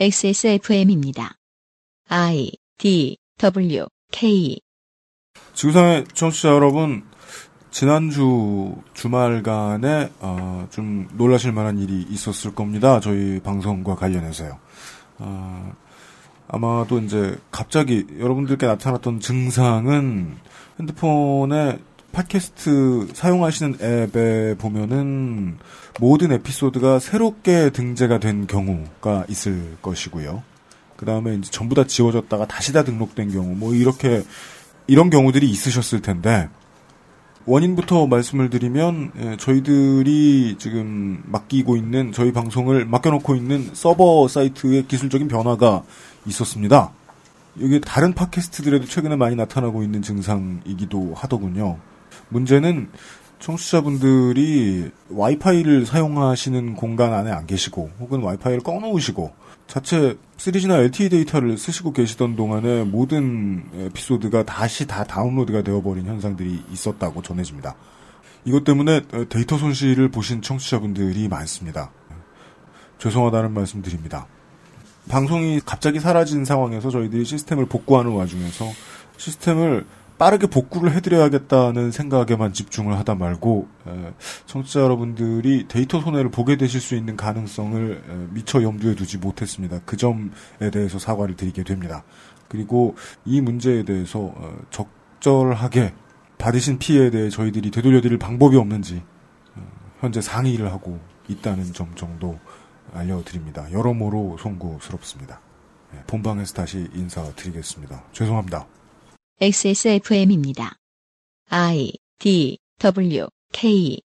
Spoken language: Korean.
XSFM입니다. I D W K 지구상의 청취자 여러분, 지난주 주말간에 어, 좀 놀라실 만한 일이 있었을 겁니다. 저희 방송과 관련해서요. 어, 아마도 이제 갑자기 여러분들께 나타났던 증상은 핸드폰에 팟캐스트 사용하시는 앱에 보면은 모든 에피소드가 새롭게 등재가 된 경우가 있을 것이고요. 그 다음에 이제 전부 다 지워졌다가 다시 다 등록된 경우, 뭐 이렇게, 이런 경우들이 있으셨을 텐데, 원인부터 말씀을 드리면, 예, 저희들이 지금 맡기고 있는, 저희 방송을 맡겨놓고 있는 서버 사이트의 기술적인 변화가 있었습니다. 이게 다른 팟캐스트들에도 최근에 많이 나타나고 있는 증상이기도 하더군요. 문제는 청취자분들이 와이파이를 사용하시는 공간 안에 안 계시고 혹은 와이파이를 꺼놓으시고 자체 3G나 LTE 데이터를 쓰시고 계시던 동안에 모든 에피소드가 다시 다 다운로드가 되어버린 현상들이 있었다고 전해집니다. 이것 때문에 데이터 손실을 보신 청취자분들이 많습니다. 죄송하다는 말씀 드립니다. 방송이 갑자기 사라진 상황에서 저희들이 시스템을 복구하는 와중에서 시스템을 빠르게 복구를 해드려야겠다는 생각에만 집중을 하다 말고 청취자 여러분들이 데이터 손해를 보게 되실 수 있는 가능성을 미처 염두에 두지 못했습니다. 그 점에 대해서 사과를 드리게 됩니다. 그리고 이 문제에 대해서 어, 적절하게 받으신 피해에 대해 저희들이 되돌려드릴 방법이 없는지 어, 현재 상의를 하고 있다는 점 정도 알려드립니다. 여러모로 송구스럽습니다. 예, 본방에서 다시 인사드리겠습니다. 죄송합니다. XSFM입니다. I D W K